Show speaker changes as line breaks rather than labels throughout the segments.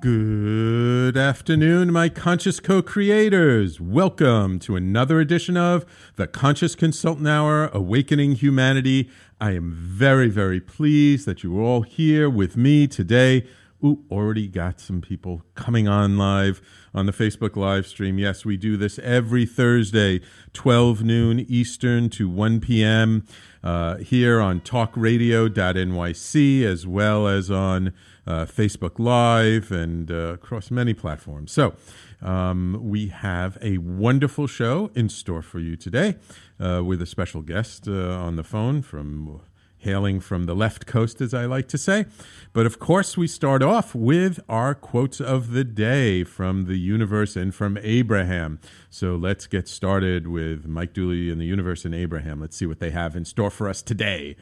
Good afternoon, my conscious co creators. Welcome to another edition of the Conscious Consultant Hour Awakening Humanity. I am very, very pleased that you're all here with me today. Ooh, already got some people coming on live on the Facebook live stream. Yes, we do this every Thursday, 12 noon Eastern to 1 p.m. Uh, here on talkradio.nyc as well as on uh, Facebook Live, and uh, across many platforms. So, um, we have a wonderful show in store for you today uh, with a special guest uh, on the phone from hailing from the left coast, as I like to say. But of course, we start off with our quotes of the day from the universe and from Abraham. So let's get started with Mike Dooley and the universe and Abraham. Let's see what they have in store for us today.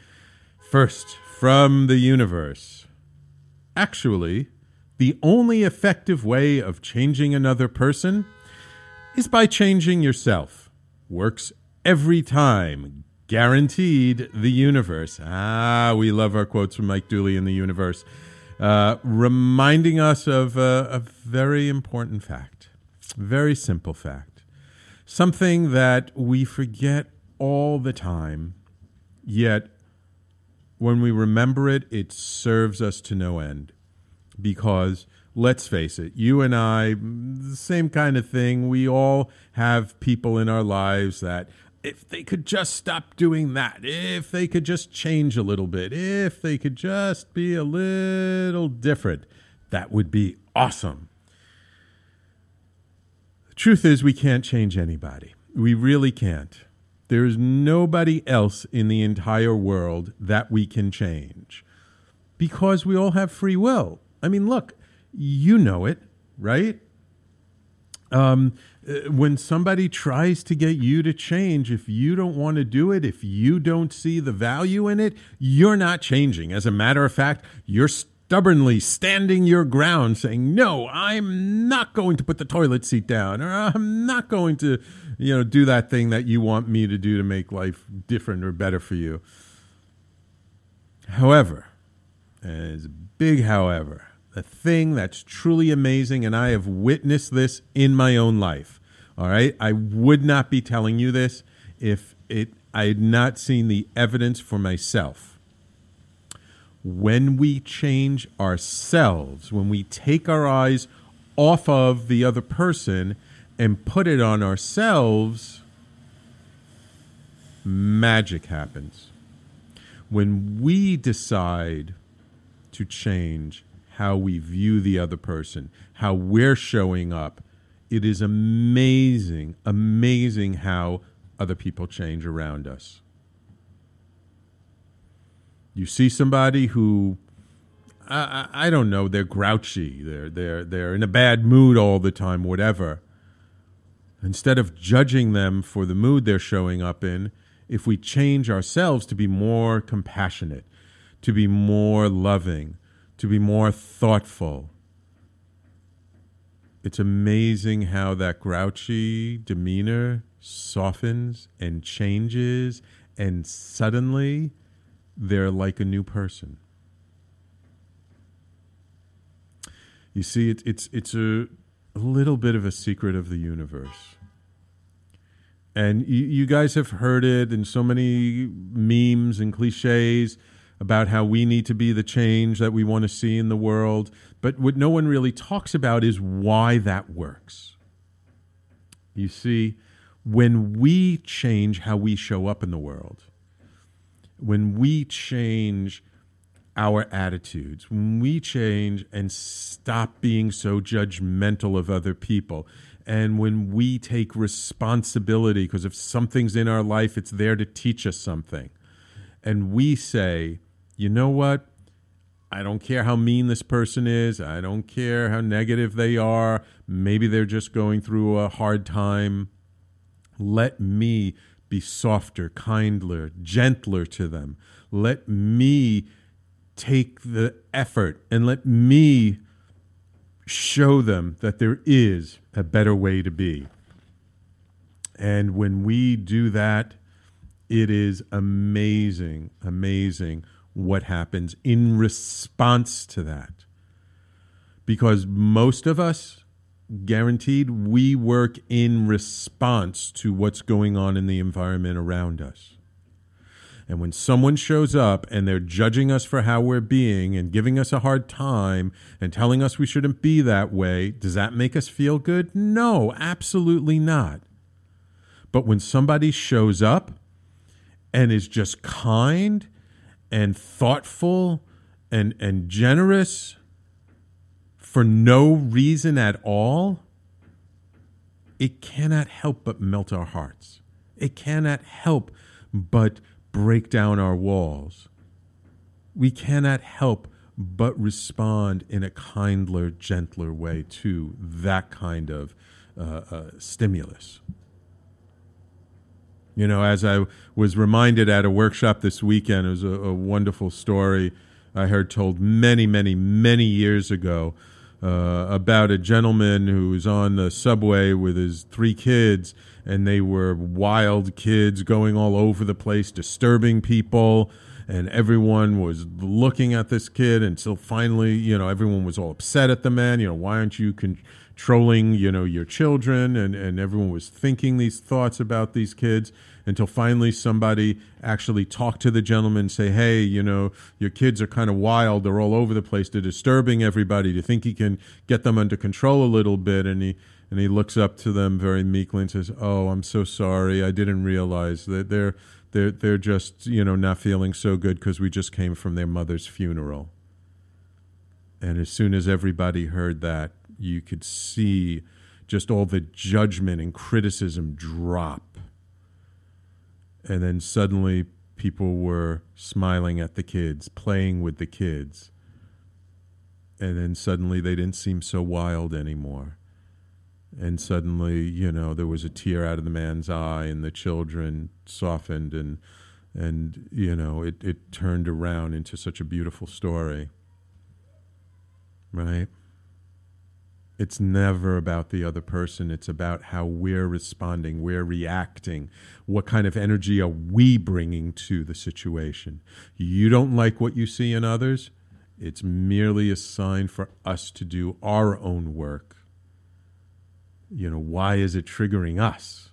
First, from the universe. Actually, the only effective way of changing another person is by changing yourself. Works every time. Guaranteed the universe. Ah, we love our quotes from Mike Dooley in the universe, uh, reminding us of a, a very important fact, very simple fact, something that we forget all the time, yet when we remember it, it serves us to no end. Because let's face it, you and I, the same kind of thing. We all have people in our lives that if they could just stop doing that, if they could just change a little bit, if they could just be a little different, that would be awesome. The truth is, we can't change anybody. We really can't. There is nobody else in the entire world that we can change because we all have free will. I mean, look, you know it, right? Um, uh, when somebody tries to get you to change, if you don't want to do it, if you don't see the value in it, you're not changing. As a matter of fact, you're stubbornly standing your ground saying, No, I'm not going to put the toilet seat down, or I'm not going to, you know, do that thing that you want me to do to make life different or better for you. However, as a big however, the thing that's truly amazing, and I have witnessed this in my own life. All right. I would not be telling you this if it I had not seen the evidence for myself. When we change ourselves, when we take our eyes off of the other person and put it on ourselves, magic happens. When we decide to change how we view the other person, how we're showing up, it is amazing, amazing how other people change around us. You see somebody who I, I don't know, they're grouchy, they're they're they're in a bad mood all the time, whatever. Instead of judging them for the mood they're showing up in, if we change ourselves to be more compassionate, to be more loving, to be more thoughtful, it's amazing how that grouchy demeanor softens and changes, and suddenly they're like a new person. You see, it, it's it's a, a little bit of a secret of the universe. And you, you guys have heard it in so many memes and cliches about how we need to be the change that we want to see in the world. But what no one really talks about is why that works. You see, when we change how we show up in the world, when we change our attitudes, when we change and stop being so judgmental of other people, and when we take responsibility, because if something's in our life, it's there to teach us something, and we say, you know what? I don't care how mean this person is. I don't care how negative they are. Maybe they're just going through a hard time. Let me be softer, kinder, gentler to them. Let me take the effort and let me show them that there is a better way to be. And when we do that, it is amazing, amazing what happens in response to that. Because most of us, guaranteed, we work in response to what's going on in the environment around us. And when someone shows up and they're judging us for how we're being and giving us a hard time and telling us we shouldn't be that way, does that make us feel good? No, absolutely not. But when somebody shows up and is just kind and thoughtful and, and generous for no reason at all, it cannot help but melt our hearts. It cannot help but break down our walls. We cannot help but respond in a kindler, gentler way to that kind of uh, uh, stimulus. You know, as I was reminded at a workshop this weekend, it was a, a wonderful story I heard told many, many, many years ago uh, about a gentleman who was on the subway with his three kids and they were wild kids going all over the place, disturbing people. And everyone was looking at this kid until finally, you know, everyone was all upset at the man. You know, why aren't you controlling, you know, your children? And, and everyone was thinking these thoughts about these kids until finally somebody actually talked to the gentleman and say, hey, you know, your kids are kind of wild. They're all over the place. They're disturbing everybody. Do you think he can get them under control a little bit? And he and he looks up to them very meekly and says, "Oh, I'm so sorry. I didn't realize that they're they're they're just you know not feeling so good because we just came from their mother's funeral." And as soon as everybody heard that, you could see just all the judgment and criticism drop. And then suddenly people were smiling at the kids, playing with the kids. And then suddenly they didn't seem so wild anymore and suddenly you know there was a tear out of the man's eye and the children softened and and you know it, it turned around into such a beautiful story. Right? It's never about the other person. It's about how we're responding we're reacting what kind of energy are we bringing to the situation. You don't like what you see in others? It's merely a sign for us to do our own work you know, why is it triggering us?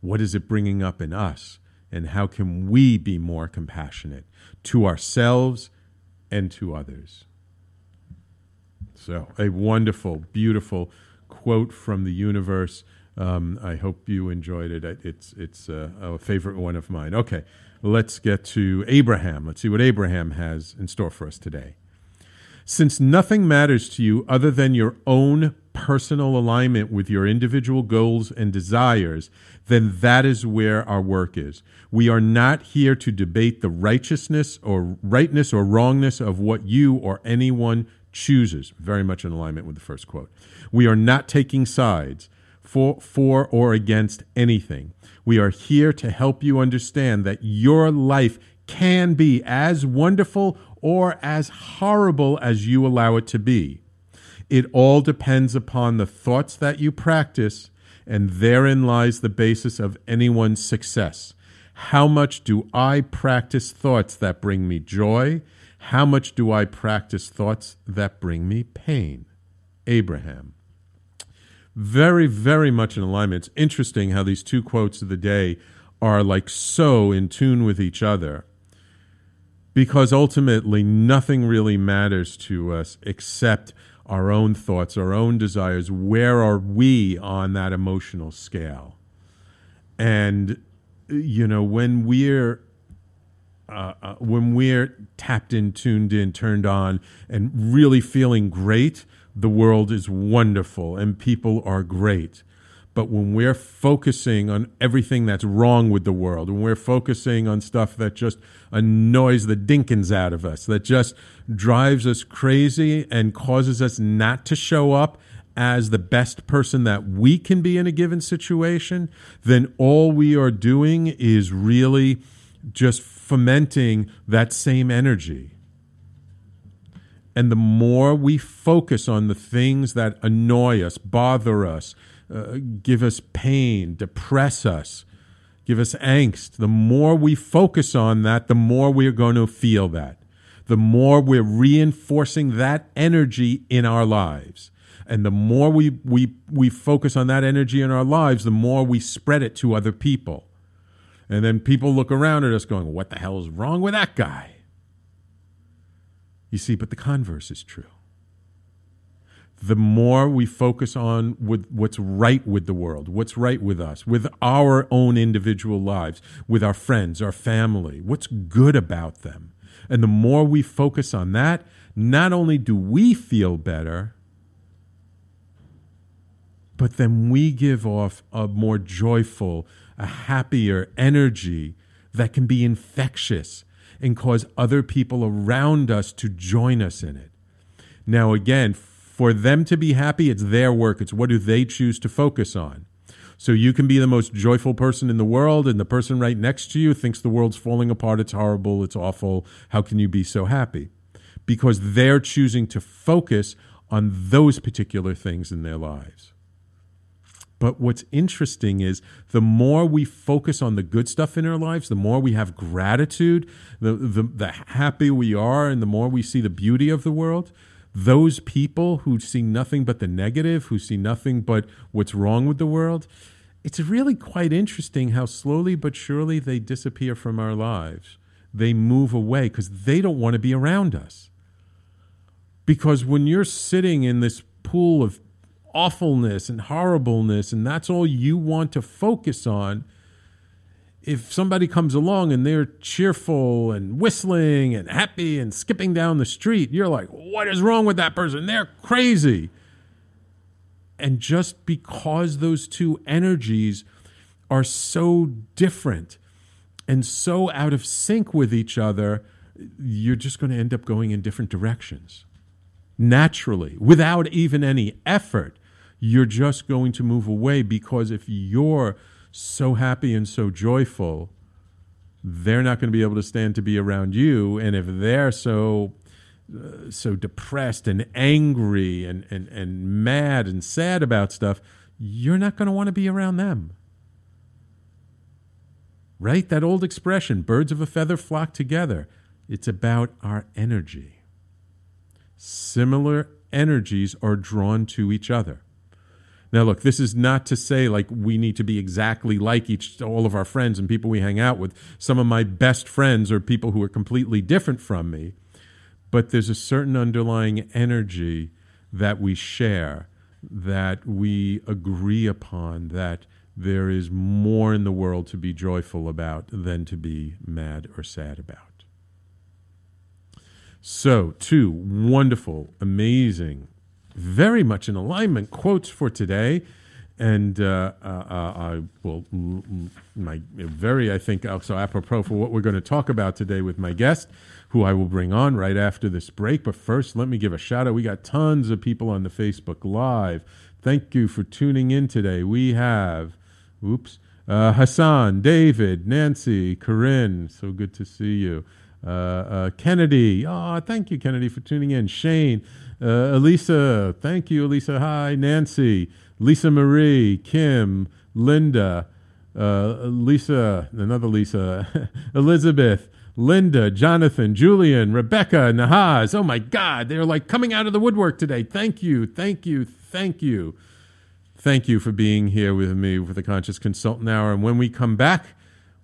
What is it bringing up in us? And how can we be more compassionate to ourselves and to others? So, a wonderful, beautiful quote from the universe. Um, I hope you enjoyed it. It's it's a, a favorite one of mine. Okay, let's get to Abraham. Let's see what Abraham has in store for us today. Since nothing matters to you other than your own personal alignment with your individual goals and desires, then that is where our work is. We are not here to debate the righteousness or rightness or wrongness of what you or anyone chooses. Very much in alignment with the first quote. We are not taking sides for, for or against anything. We are here to help you understand that your life can be as wonderful or as horrible as you allow it to be. It all depends upon the thoughts that you practice, and therein lies the basis of anyone's success. How much do I practice thoughts that bring me joy? How much do I practice thoughts that bring me pain? Abraham. Very, very much in alignment. It's interesting how these two quotes of the day are like so in tune with each other because ultimately nothing really matters to us except our own thoughts, our own desires. Where are we on that emotional scale? And, you know, when we're uh, uh, when we're tapped in, tuned in, turned on, and really feeling great, the world is wonderful and people are great. But when we're focusing on everything that's wrong with the world, when we're focusing on stuff that just annoys the dinkins out of us, that just drives us crazy and causes us not to show up as the best person that we can be in a given situation, then all we are doing is really just fomenting that same energy. And the more we focus on the things that annoy us, bother us, uh, give us pain, depress us, give us angst, the more we focus on that, the more we're going to feel that. The more we're reinforcing that energy in our lives. And the more we, we, we focus on that energy in our lives, the more we spread it to other people. And then people look around at us going, What the hell is wrong with that guy? You see, but the converse is true. The more we focus on with what's right with the world, what's right with us, with our own individual lives, with our friends, our family, what's good about them. And the more we focus on that, not only do we feel better, but then we give off a more joyful, a happier energy that can be infectious and cause other people around us to join us in it. Now, again, for them to be happy, it's their work. It's what do they choose to focus on. So you can be the most joyful person in the world, and the person right next to you thinks the world's falling apart, it's horrible, it's awful. How can you be so happy? Because they're choosing to focus on those particular things in their lives. But what's interesting is the more we focus on the good stuff in our lives, the more we have gratitude, the, the, the happy we are, and the more we see the beauty of the world, those people who see nothing but the negative, who see nothing but what's wrong with the world, it's really quite interesting how slowly but surely they disappear from our lives. They move away because they don't want to be around us. Because when you're sitting in this pool of awfulness and horribleness, and that's all you want to focus on. If somebody comes along and they're cheerful and whistling and happy and skipping down the street, you're like, what is wrong with that person? They're crazy. And just because those two energies are so different and so out of sync with each other, you're just going to end up going in different directions naturally without even any effort you're just going to move away because if you're so happy and so joyful, they're not going to be able to stand to be around you. And if they're so uh, so depressed and angry and, and, and mad and sad about stuff, you're not going to want to be around them. Right? That old expression, birds of a feather flock together. It's about our energy. Similar energies are drawn to each other. Now, look, this is not to say like we need to be exactly like each all of our friends and people we hang out with. Some of my best friends are people who are completely different from me, but there's a certain underlying energy that we share, that we agree upon, that there is more in the world to be joyful about than to be mad or sad about. So, two wonderful, amazing very much in alignment quotes for today. And uh, uh, uh I will, my very, I think, also apropos for what we're going to talk about today with my guest, who I will bring on right after this break. But first, let me give a shout out. We got tons of people on the Facebook Live. Thank you for tuning in today. We have, oops, uh, Hassan, David, Nancy, Corinne. So good to see you. Uh, uh, Kennedy. Oh, thank you, Kennedy, for tuning in. Shane, uh, Elisa. Thank you, Elisa. Hi, Nancy, Lisa Marie, Kim, Linda, uh, Lisa, another Lisa, Elizabeth. Linda, Jonathan, Julian, Rebecca, Nahaz. Oh my God, they're like coming out of the woodwork today. Thank you, thank you, thank you. Thank you for being here with me for the Conscious Consultant Hour. And when we come back,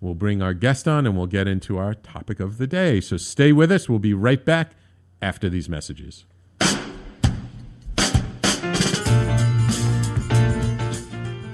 We'll bring our guest on and we'll get into our topic of the day. So stay with us. We'll be right back after these messages.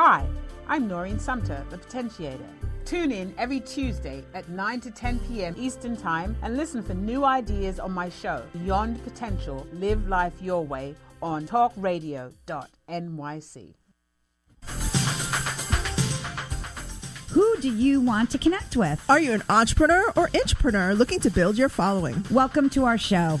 Hi, I'm Noreen Sumter, the Potentiator. Tune in every Tuesday at 9 to 10 p.m. Eastern Time and listen for new ideas on my show, Beyond Potential Live Life Your Way, on talkradio.nyc.
Who do you want to connect with?
Are you an entrepreneur or intrapreneur looking to build your following?
Welcome to our show.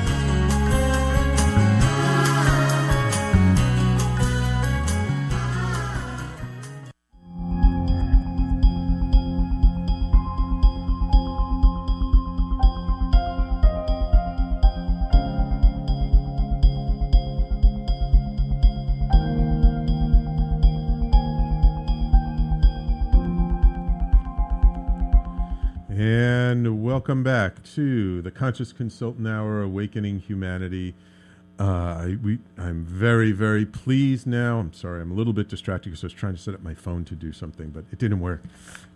Welcome back to the Conscious Consultant Hour, Awakening Humanity. Uh, I, we, I'm very, very pleased now. I'm sorry, I'm a little bit distracted because I was trying to set up my phone to do something, but it didn't work.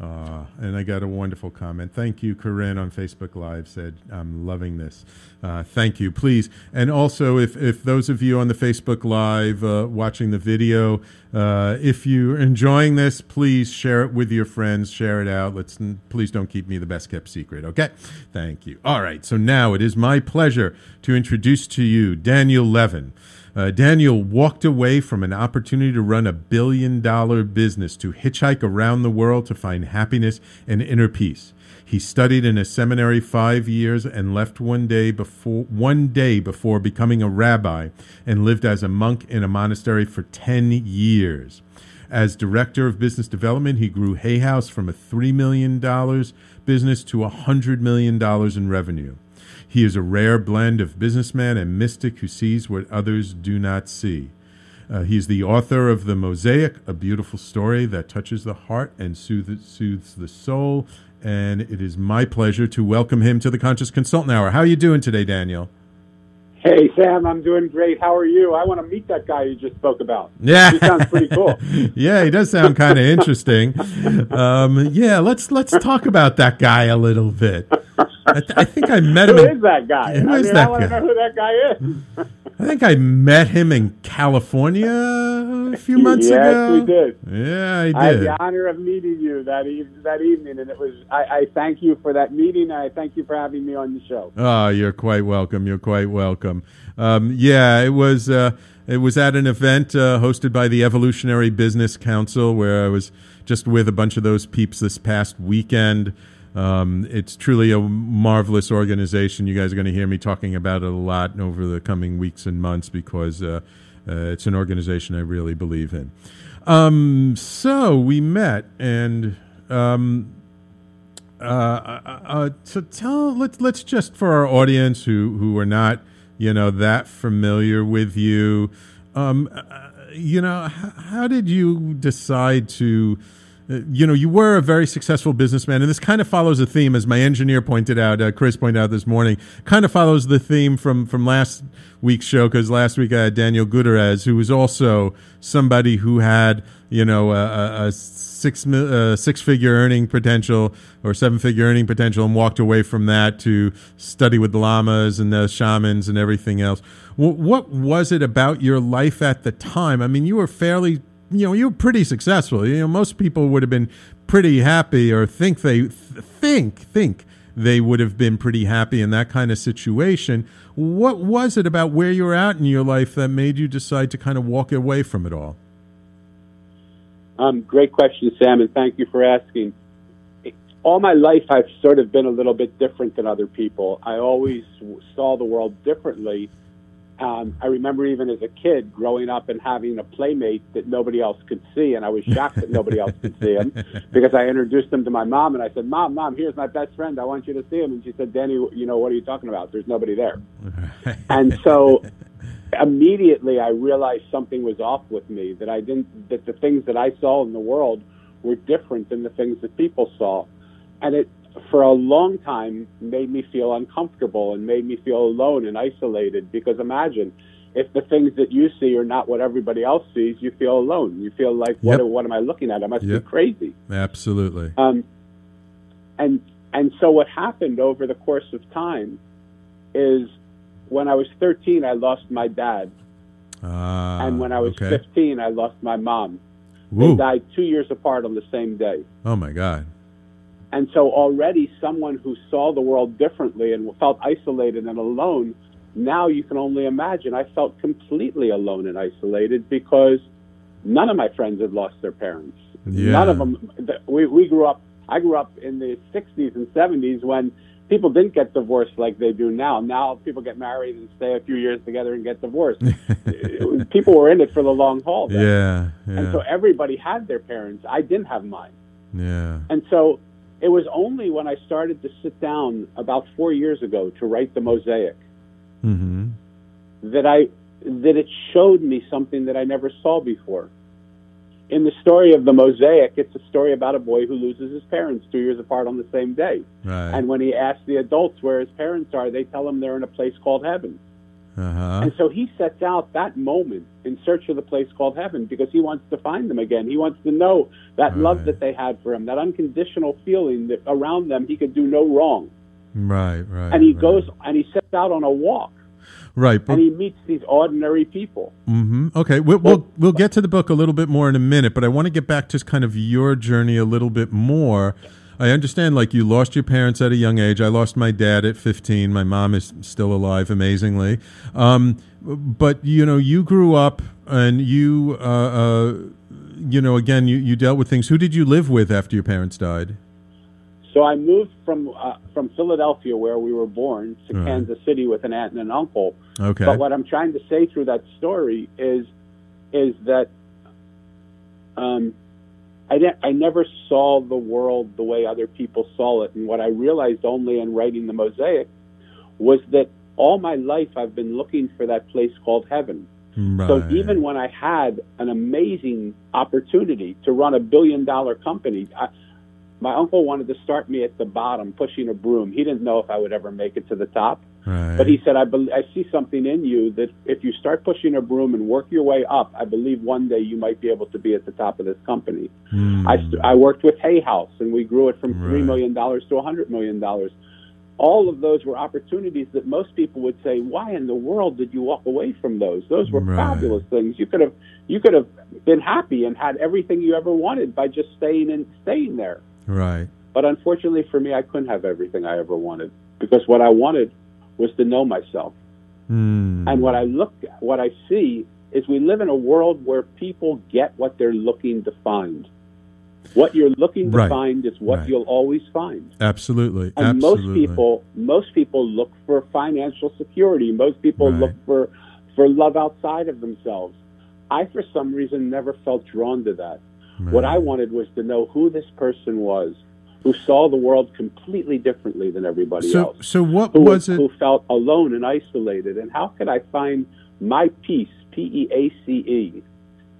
Uh, and I got a wonderful comment. Thank you, Corinne on Facebook Live said, I'm loving this. Uh, thank you, please. And also, if, if those of you on the Facebook Live uh, watching the video, uh, if you're enjoying this, please share it with your friends, share it out. Let's please don't keep me the best kept secret. Okay, thank you. All right, so now it is my pleasure to introduce to you Daniel Levin. Uh, Daniel walked away from an opportunity to run a billion dollar business to hitchhike around the world to find happiness and inner peace. He studied in a seminary five years and left one day before one day before becoming a rabbi and lived as a monk in a monastery for ten years. As director of business development, he grew Hay House from a $3 million business to $100 million in revenue. He is a rare blend of businessman and mystic who sees what others do not see. Uh, he's the author of The Mosaic, a beautiful story that touches the heart and soothes, soothes the soul. And it is my pleasure to welcome him to the Conscious Consultant Hour. How are you doing today, Daniel?
Hey, Sam, I'm doing great. How are you? I want to meet that guy you just spoke about.
Yeah,
he sounds pretty cool.
yeah, he does sound kind of interesting. Um, yeah, let's let's talk about that guy a little bit. I, th- I think I met him.
Who
in,
is that guy?
Who
I
is
mean,
that
I want to know who that guy is.
I think I met him in California a few months
yes,
ago.
Yes, we did.
Yeah, I did.
I had the honor of meeting you that e- that evening, and it was. I, I thank you for that meeting. I thank you for having me on the show.
Oh, you're quite welcome. You're quite welcome. Um, yeah, it was. Uh, it was at an event uh, hosted by the Evolutionary Business Council where I was just with a bunch of those peeps this past weekend. Um, it's truly a marvelous organization. You guys are going to hear me talking about it a lot over the coming weeks and months because uh, Uh, it's an organization I really believe in. Um, so we met, and um, uh, uh, uh, tell let's let's just for our audience who who are not you know that familiar with you, um, uh, you know, how did you decide to? Uh, you know, you were a very successful businessman, and this kind of follows a theme, as my engineer pointed out, uh, Chris pointed out this morning. Kind of follows the theme from from last week's show, because last week I had Daniel Gutierrez, who was also somebody who had you know a, a six uh, six figure earning potential or seven figure earning potential, and walked away from that to study with the lamas and the shamans and everything else. what was it about your life at the time? I mean, you were fairly you know you were pretty successful. You know, most people would have been pretty happy or think they think think they would have been pretty happy in that kind of situation. What was it about where you were at in your life that made you decide to kind of walk away from it all?
Um, great question, Sam, and thank you for asking. All my life, I've sort of been a little bit different than other people. I always saw the world differently um, I remember even as a kid growing up and having a playmate that nobody else could see, and I was shocked that nobody else could see him because I introduced him to my mom and I said, "Mom, mom, here's my best friend. I want you to see him." And she said, "Danny, you know what are you talking about? There's nobody there." and so immediately I realized something was off with me that I didn't that the things that I saw in the world were different than the things that people saw, and it for a long time made me feel uncomfortable and made me feel alone and isolated because imagine if the things that you see are not what everybody else sees, you feel alone. You feel like, what, yep. what am I looking at? I must yep. be crazy.
Absolutely.
Um, and and so what happened over the course of time is when I was 13, I lost my dad,
uh,
and when I was
okay.
15, I lost my mom. Woo. They died two years apart on the same day.
Oh my God!
And so already someone who saw the world differently and felt isolated and alone, now you can only imagine. I felt completely alone and isolated because none of my friends had lost their parents.
Yeah.
None of them. We, we grew up, I grew up in the 60s and 70s when people didn't get divorced like they do now. Now people get married and stay a few years together and get divorced. people were in it for the long haul.
Yeah, yeah.
And so everybody had their parents. I didn't have mine.
Yeah.
And so it was only when I started to sit down about four years ago to write the mosaic
mm-hmm.
that I that it showed me something that I never saw before. In the story of the mosaic, it's a story about a boy who loses his parents two years apart on the same day.
Right.
And when he asks the adults where his parents are, they tell him they're in a place called heaven.
Uh-huh.
And so he sets out that moment in search of the place called heaven because he wants to find them again. He wants to know that
right.
love that they had for him, that unconditional feeling that around them he could do no wrong.
Right, right.
And he
right.
goes and he sets out on a walk.
Right,
but, and he meets these ordinary people.
Mm-hmm. Okay, we'll, we'll we'll get to the book a little bit more in a minute, but I want to get back to kind of your journey a little bit more. I understand, like, you lost your parents at a young age. I lost my dad at 15. My mom is still alive, amazingly. Um, but, you know, you grew up and you, uh, uh, you know, again, you, you dealt with things. Who did you live with after your parents died?
So I moved from uh, from Philadelphia, where we were born, to right. Kansas City with an aunt and an uncle.
Okay.
But what I'm trying to say through that story is is that um, I, de- I never saw the world the way other people saw it. And what I realized only in writing the mosaic was that all my life I've been looking for that place called heaven.
Right.
So even when I had an amazing opportunity to run a billion dollar company, I, my uncle wanted to start me at the bottom, pushing a broom. He didn't know if I would ever make it to the top.
Right.
But he said, I, be- I see something in you that if you start pushing a broom and work your way up, I believe one day you might be able to be at the top of this company.
Mm.
I, st- I worked with Hay House, and we grew it from $3
right.
million to $100 million. All of those were opportunities that most people would say, "Why in the world did you walk away from those? Those were
right.
fabulous things. You could have, you could have been happy and had everything you ever wanted by just staying and staying there."
Right.
But unfortunately for me, I couldn't have everything I ever wanted because what I wanted was to know myself.
Mm.
And what I look at, what I see is we live in a world where people get what they're looking to find. What you're looking to
right.
find is what
right.
you'll always find.
Absolutely.
And
Absolutely.
most people most people look for financial security. Most people
right.
look for for love outside of themselves. I, for some reason, never felt drawn to that. What I wanted was to know who this person was, who saw the world completely differently than everybody
so,
else.
So, what
who,
was it?
Who felt alone and isolated, and how could I find my peace, P E A C E,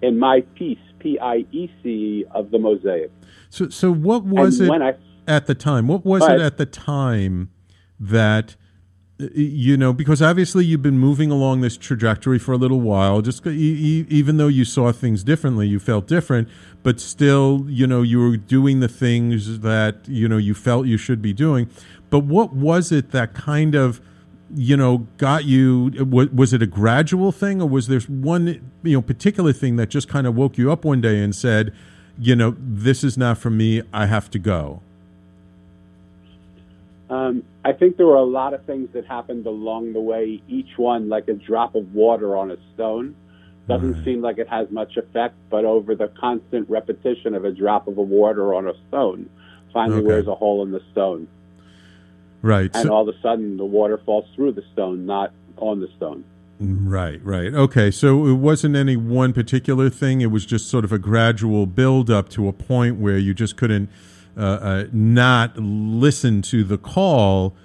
and my peace, P I E C E, of the mosaic?
So, so what was
and
it
when I,
at the time? What was it at the time that? You know because obviously you've been moving along this trajectory for a little while just even though you saw things differently you felt different but still you know you were doing the things that you know you felt you should be doing. But what was it that kind of you know got you was it a gradual thing or was there one you know particular thing that just kind of woke you up one day and said you know this is not for me i have to go
um, I think there were a lot of things that happened along the way, each one like a drop of water on a stone. Doesn't right. seem like it has much effect, but over the constant repetition of a drop of a water on a stone, finally okay. wears a hole in the stone.
Right.
And so, all of a sudden the water falls through the stone, not on the stone.
Right, right. Okay, so it wasn't any one particular thing. It was just sort of a gradual build up to a point where you just couldn't uh, uh, not listen to the call,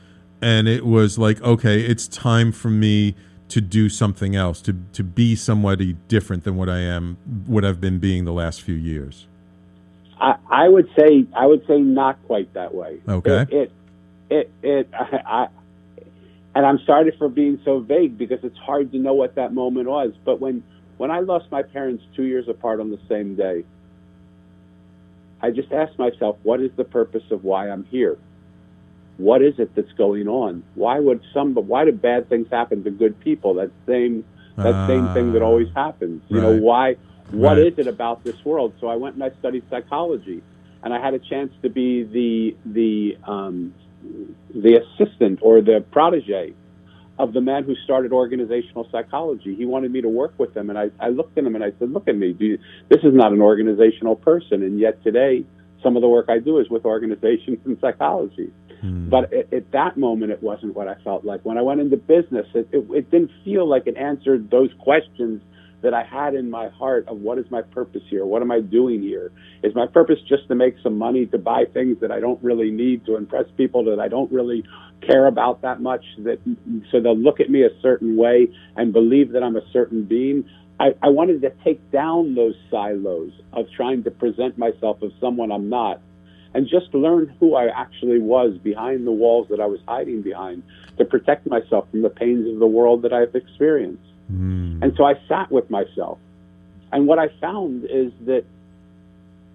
and it was like, okay, it's time for me to do something else, to to be somebody different than what I am, what I've been being the last few years.
I, I would say I would say not quite that way.
Okay.
It it it, it I, I and I'm sorry for being so vague because it's hard to know what that moment was. But when when I lost my parents two years apart on the same day, I just asked myself, what is the purpose of why I'm here? What is it that's going on? Why would some? Why do bad things happen to good people? That same that uh, same thing that always happens. You right. know why? What right. is it about this world? So I went and I studied psychology, and I had a chance to be the the um, the assistant or the protege of the man who started organizational psychology. He wanted me to work with him, and I, I looked at him and I said, "Look at me. You, this is not an organizational person." And yet today, some of the work I do is with organizations and psychology. Hmm. But at, at, that moment, it wasn't what I felt like. When I went into business, it, it, it didn't feel like it answered those questions that I had in my heart of what is my purpose here? What am I doing here? Is my purpose just to make some money to buy things that I don't really need to impress people that I don't really care about that much that so they'll look at me a certain way and believe that I'm a certain being? I, I wanted to take down those silos of trying to present myself as someone I'm not and just learn who I actually was behind the walls that I was hiding behind to protect myself from the pains of the world that I've experienced. Mm. And so I sat with myself. And what I found is that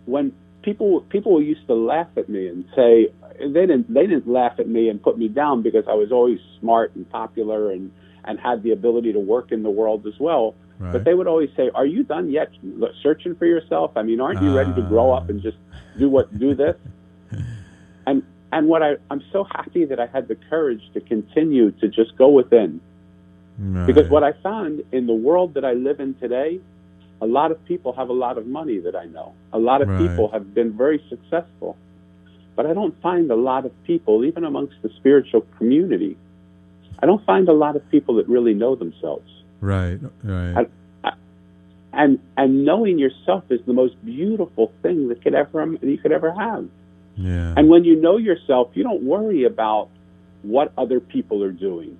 when people people used to laugh at me and say they didn't they didn't laugh at me and put me down because I was always smart and popular and and had the ability to work in the world as well. Right. But they would always say, "Are you done yet searching for yourself? I mean, aren't you uh, ready to grow up and just do what do this?" and and what I I'm so happy that I had the courage to continue to just go within Right. Because what I found in the world that I live in today, a lot of people have a lot of money that I know. A lot of right. people have been very successful. But I don't find a lot of people, even amongst the spiritual community, I don't find a lot of people that really know themselves.
Right, right.
I, I, uh, and and knowing yourself is the most beautiful thing that could ever you could ever have.
Yeah.
And when you know yourself, you don't worry about what other people are doing.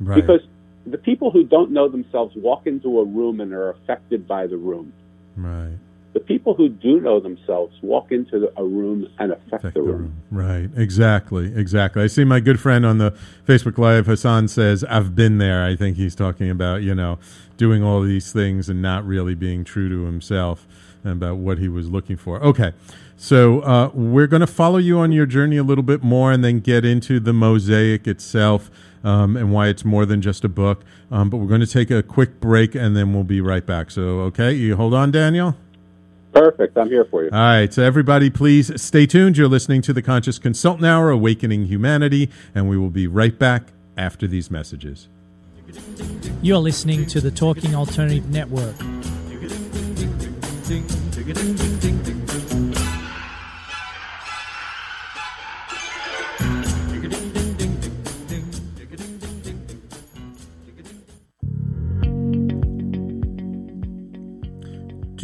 Right.
Because the people who don't know themselves walk into a room and are affected by the room.
Right.
The people who do know themselves walk into a room and affect, affect the, room.
the, room. Right. Exactly. Exactly. I see my good friend on the Facebook Live, Hassan says, I've been there. I think he's talking about, you know, doing all these things and not really being true to himself and about what he was looking for. Okay. So uh, we're going to follow you on your journey a little bit more and then get into the mosaic itself um, and why it's more than just a book. Um, but we're going to take a quick break and then we'll be right back. So, okay, you hold on, Daniel.
Perfect. I'm here for you.
All right. So, everybody, please stay tuned. You're listening to the Conscious Consultant Hour, Awakening Humanity, and we will be right back after these messages.
You're listening to the Talking Alternative Network.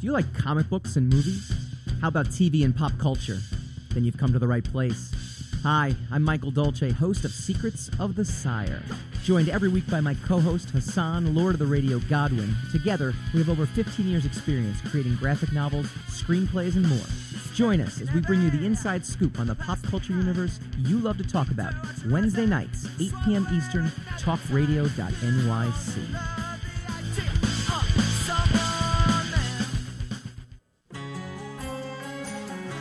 Do you like comic books and movies? How about TV and pop culture? Then you've come to the right place. Hi, I'm Michael Dolce, host of Secrets of the Sire. Joined every week by my co host Hassan, Lord of the Radio Godwin. Together, we have over 15 years' experience creating graphic novels, screenplays, and more. Join us as we bring you the inside scoop on the pop culture universe you love to talk about. Wednesday nights, 8 p.m. Eastern, talkradio.nyc.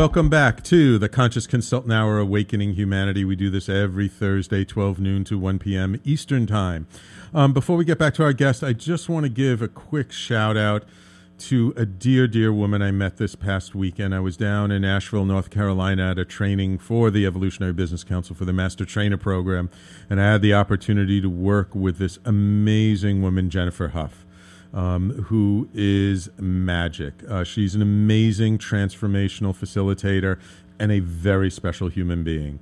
Welcome back to the Conscious Consultant Hour Awakening Humanity. We do this every Thursday, 12 noon to 1 p.m. Eastern Time. Um, before we get back to our guest, I just want to give a quick shout out to a dear, dear woman I met this past weekend. I was down in Asheville, North Carolina at a training for the Evolutionary Business Council for the Master Trainer Program, and I had the opportunity to work with this amazing woman, Jennifer Hough um, who is magic. Uh, she's an amazing transformational facilitator and a very special human being.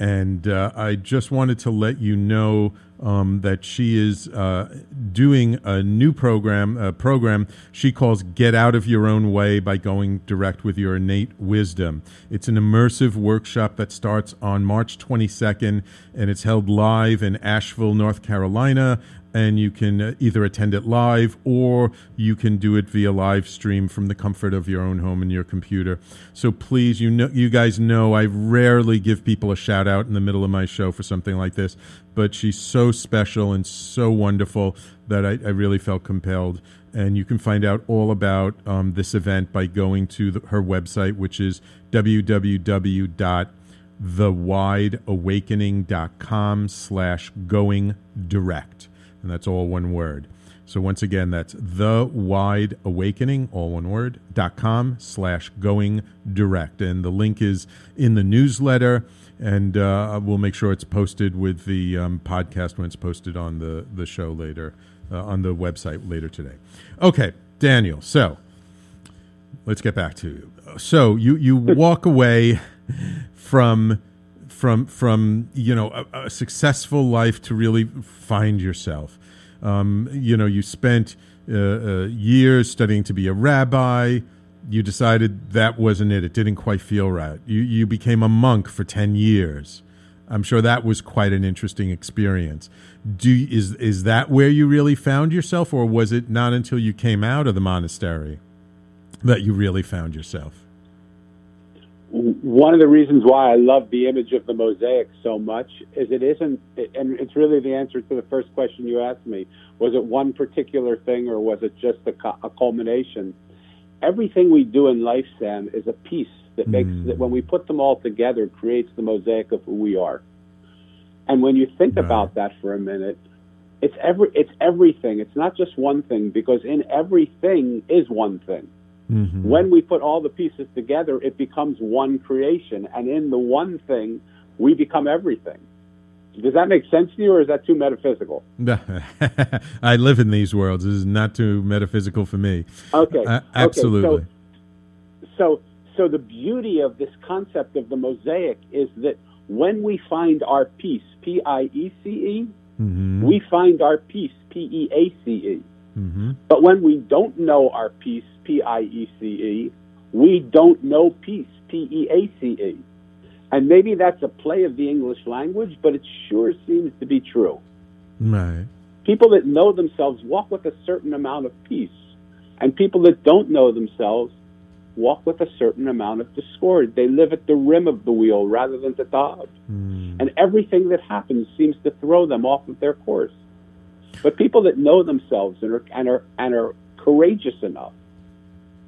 And uh, I just wanted to let you know um, that she is uh, doing a new program, a program she calls Get Out of Your Own Way by Going Direct with Your Innate Wisdom. It's an immersive workshop that starts on March 22nd, and it's held live in Asheville, North Carolina and you can uh, either attend it live or you can do it via live stream from the comfort of your own home and your computer. So please, you know, you guys know I rarely give people a shout out in the middle of my show for something like this, but she's so special and so wonderful that I, I really felt compelled. And you can find out all about um, this event by going to the, her website, which is www www.thewideawakening.com slash going direct and that's all one word. So once again, that's the wide awakening, all one word, dot com slash going direct. And the link is in the newsletter, and uh, we'll make sure it's posted with the um, podcast when it's posted on the, the show later, uh, on the website later today. Okay, Daniel, so let's get back to you. So you, you walk away from from from you know a, a successful life to really find yourself. Um, you know, you spent uh, uh, years studying to be a rabbi. You decided that wasn't it. It didn't quite feel right. You you became a monk for ten years. I'm sure that was quite an interesting experience. Do is is that where you really found yourself, or was it not until you came out of the monastery that you really found yourself?
One of the reasons why I love the image of the mosaic so much is it isn't, and it's really the answer to the first question you asked me. Was it one particular thing or was it just a, a culmination? Everything we do in life, Sam, is a piece that makes mm. that when we put them all together creates the mosaic of who we are. And when you think right. about that for a minute, it's every it's everything. It's not just one thing because in everything is one thing. Mm-hmm. When we put all the pieces together, it becomes one creation. And in the one thing, we become everything. Does that make sense to you, or is that too metaphysical?
I live in these worlds. This is not too metaphysical for me.
Okay.
Uh, absolutely.
Okay. So, so, so the beauty of this concept of the mosaic is that when we find our peace, P I E C E, mm-hmm. we find our peace, P E A C E. Mm-hmm. But when we don't know our peace, P I E C E, we don't know peace, P E A C E. And maybe that's a play of the English language, but it sure seems to be true.
Right.
People that know themselves walk with a certain amount of peace, and people that don't know themselves walk with a certain amount of discord. They live at the rim of the wheel rather than the top.
Hmm.
And everything that happens seems to throw them off of their course. But people that know themselves and are, and are, and are courageous enough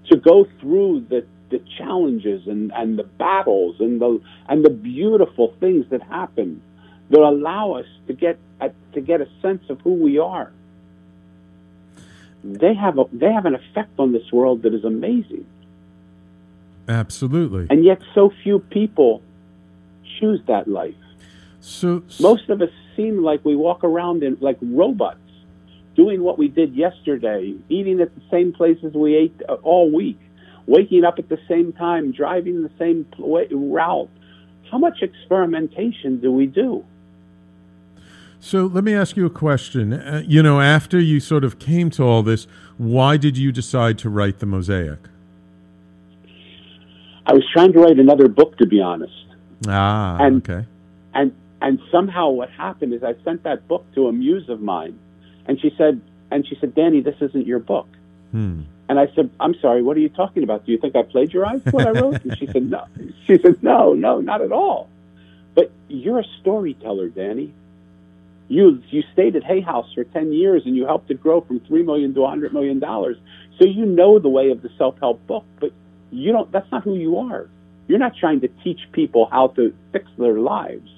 to go through the, the challenges and, and the battles and the, and the beautiful things that happen that allow us to get, a, to get a sense of who we are. They have, a, they have an effect on this world that is amazing.
Absolutely.
And yet, so few people choose that life.
So
most of us seem like we walk around in like robots, doing what we did yesterday, eating at the same places we ate all week, waking up at the same time, driving the same route. How much experimentation do we do?
So let me ask you a question. Uh, you know, after you sort of came to all this, why did you decide to write the mosaic?
I was trying to write another book, to be honest.
Ah,
And-
okay.
and and somehow what happened is I sent that book to a muse of mine, and she said, and she said, Danny, this isn't your book.
Hmm.
And I said, I'm sorry, what are you talking about? Do you think I plagiarized what I wrote? And she said, No. She said, No, no, not at all. But you're a storyteller, Danny. You you stayed at Hay House for ten years and you helped it grow from three million to a hundred million dollars. So you know the way of the self help book, but you don't that's not who you are. You're not trying to teach people how to fix their lives.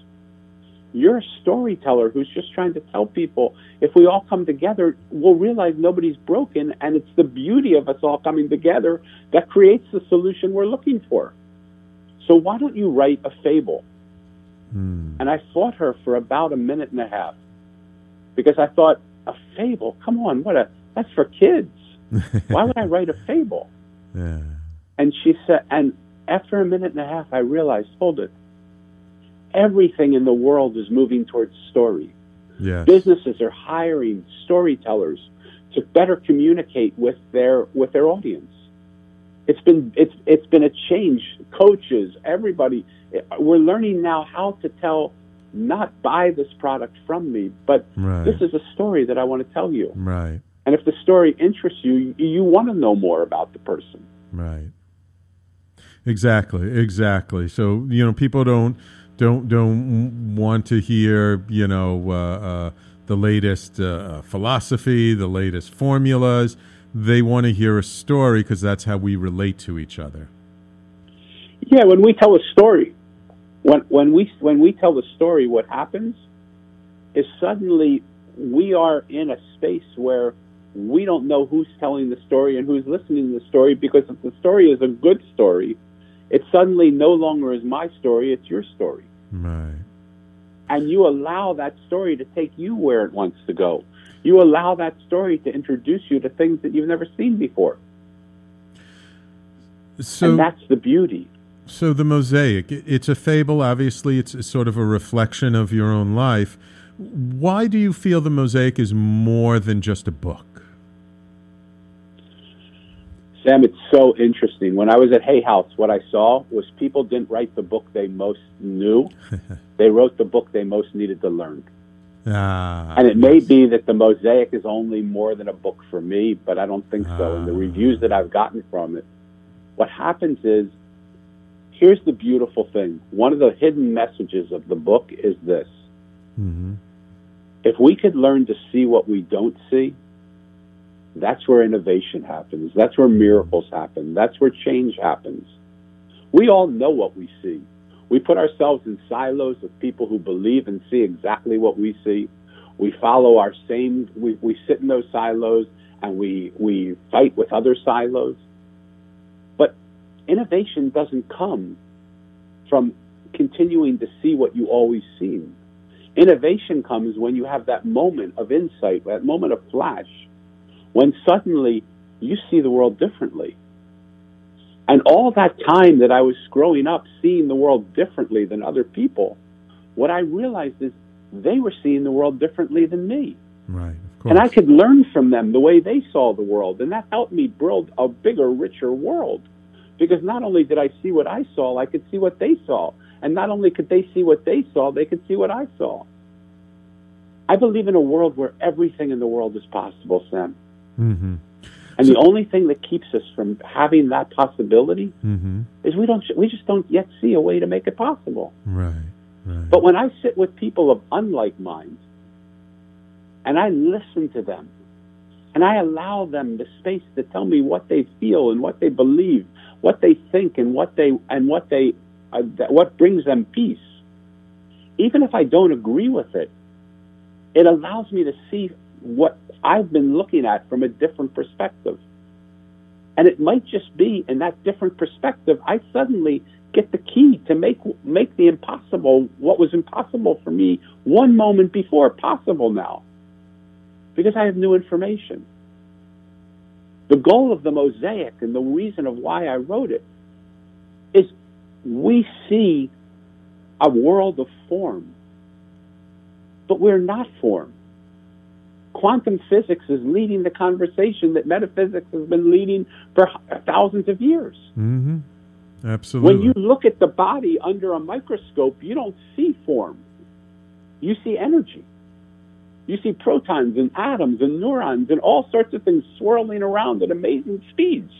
You're a storyteller who's just trying to tell people if we all come together, we'll realize nobody's broken, and it's the beauty of us all coming together that creates the solution we're looking for. So why don't you write a fable? Hmm. And I fought her for about a minute and a half because I thought a fable. Come on, what a that's for kids. why would I write a fable?
Yeah.
And she said, and after a minute and a half, I realized, hold it. Everything in the world is moving towards story.
Yes.
Businesses are hiring storytellers to better communicate with their with their audience. It's been it's it's been a change. Coaches, everybody, we're learning now how to tell, not buy this product from me, but
Right.
this is a story that I want to tell you.
Right.
And if the story interests you, you, you want to know more about the person.
Right. Exactly. Exactly. So you know, people don't don't don't want to hear you know uh, uh, the latest uh, philosophy, the latest formulas. They want to hear a story because that's how we relate to each other.
Yeah, when we tell a story, when when we when we tell the story, what happens is suddenly we are in a space where we don't know who's telling the story and who's listening to the story because if the story is a good story, it suddenly no longer is my story; it's your story,
Right.
and you allow that story to take you where it wants to go. You allow that story to introduce you to things that you've never seen before,
So
and that's the beauty.
So the mosaic, it's a fable. Obviously, it's a sort of a reflection of your own life. Why do you feel the mosaic is more than just a book?
Sam, it's so interesting. When I was at Hay House, what I saw was people didn't write the book they most knew. they wrote the book they most needed to learn.
Ah,
And it may be that the mosaic is only more than a book for me, but I don't think so. And the reviews that I've gotten from it, what happens is here's the beautiful thing. One of the hidden messages of the book is this
hmm
if we could learn to see what we don't see, that's where innovation happens. That's where miracles happen. That's where change happens. We all know what we see. We put ourselves in silos of people who believe and see exactly what we see. We follow our same, we, we sit in those silos and we, we fight with other silos. But innovation doesn't come from continuing to see what you always seen. Innovation comes when you have that moment of insight, that moment of flash, when suddenly you see the world differently. And all that time that I was growing up seeing the world differently than other people, what I realized is they were seeing the world differently than me.
Right.
And I could learn from them the way they saw the world. And that helped me build a bigger, richer world. Because not only did I see what I saw, I could see what they saw. And not only could they see what they saw, they could see what I saw. I believe in a world where everything in the world is possible, Sam.
Hmm
And the only thing that keeps us from having that possibility
Mm-hmm.
is we don't we just don't yet see a way to make it possible.
Right. Right.
But when I sit with people of unlike minds and I listen to them and I allow them the space to tell me what they feel and what they believe, what they think and what they and what they uh, that, what brings them peace. Even if I don't agree with it, it allows me to see what I've been looking at from a different perspective. And it might just be in that different perspective, I suddenly get the key to make make the impossible what was impossible for me one moment before possible now. Because I have new information. The goal of the mosaic and the reason of why I wrote it is we see a world of form, but we're not form. Quantum physics is leading the conversation that metaphysics has been leading for thousands of years.
Mm-hmm. Absolutely.
When you look at the body under a microscope, you don't see form. You see energy. You see protons and atoms and neurons and all sorts of things swirling around at amazing speeds.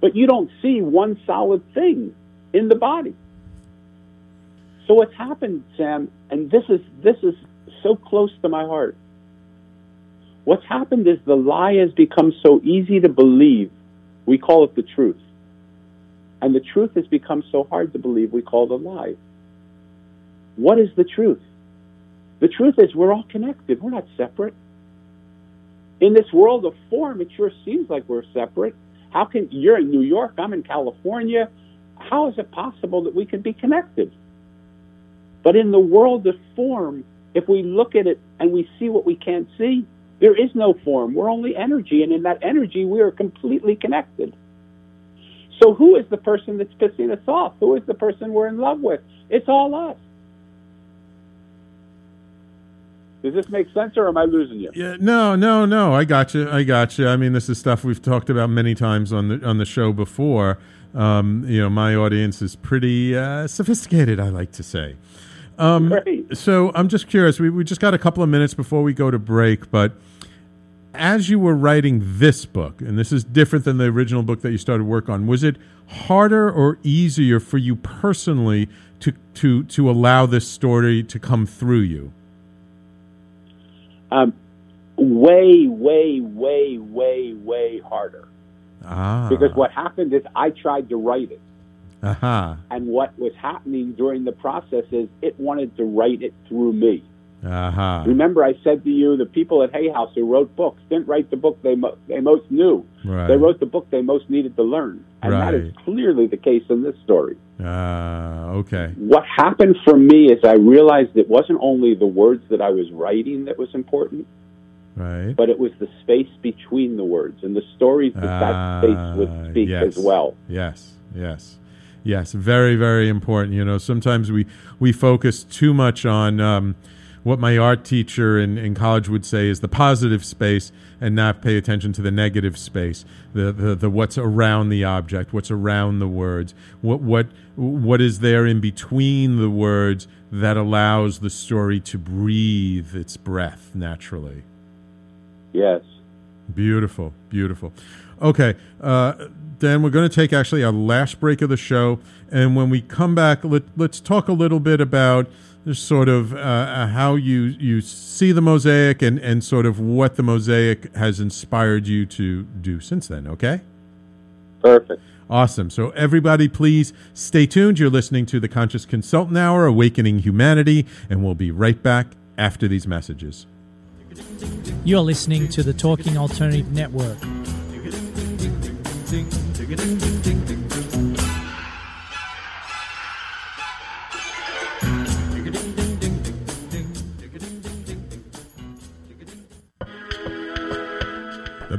But you don't see one solid thing in the body. So what's happened, Sam, and this is this is so close to my heart. What's happened is the lie has become so easy to believe. We call it the truth. And the truth has become so hard to believe we call the lie. What is the truth? The truth is we're all connected. We're not separate. In this world of form, it sure seems like we're separate. How can you're in New York, I'm in California. How is it possible that we can be connected? But in the world of form, if we look at it and we see what we can't see, there is no form. We're only energy, and in that energy, we are completely connected. So, who is the person that's pissing us off? Who is the person we're in love with? It's all us. Does this make sense, or am I losing you?
Yeah, no, no, no. I got you. I got you. I mean, this is stuff we've talked about many times on the on the show before. Um, you know, my audience is pretty uh, sophisticated. I like to say. Um, So I'm just curious. We we just got a couple of minutes before we go to break, but as you were writing this book, and this is different than the original book that you started work on, was it harder or easier for you personally to to to allow this story to come through you?
Um, way, way, way, way, way harder.
Ah.
Because what happened is I tried to write it.
Aha.
And what was happening during the process is it wanted to write it through me.
Aha.
Remember, I said to you, the people at Hay House who wrote books didn't write the book they, mo- they most knew.
Right.
They wrote the book they most needed to learn. And that is clearly the case in this story.
Ah, okay.
What happened for me is I realized it wasn't only the words that I was writing that was important,
Right.
but it was the space between the words and the stories that that space would speak
Ah, yes.
as well.
Yes, yes, yes. Very, very important. You know, sometimes we we focus too much on um, what my art teacher in, in college would say is the positive space, and not pay attention to the negative space, the, the the what's around the object, what's around the words, what what what is there in between the words that allows the story to breathe its breath naturally.
Yes.
Beautiful, beautiful. Okay, uh, Dan, we're going to take actually our last break of the show, and when we come back, let, let's talk a little bit about sort of uh, uh, how you you see the mosaic and and sort of what the mosaic has inspired you to do since then. Okay.
Perfect.
Awesome. So, everybody, please stay tuned. You're listening to the Conscious Consultant Hour, Awakening Humanity, and we'll be right back after these messages.
You're listening to the Talking Alternative Network.
The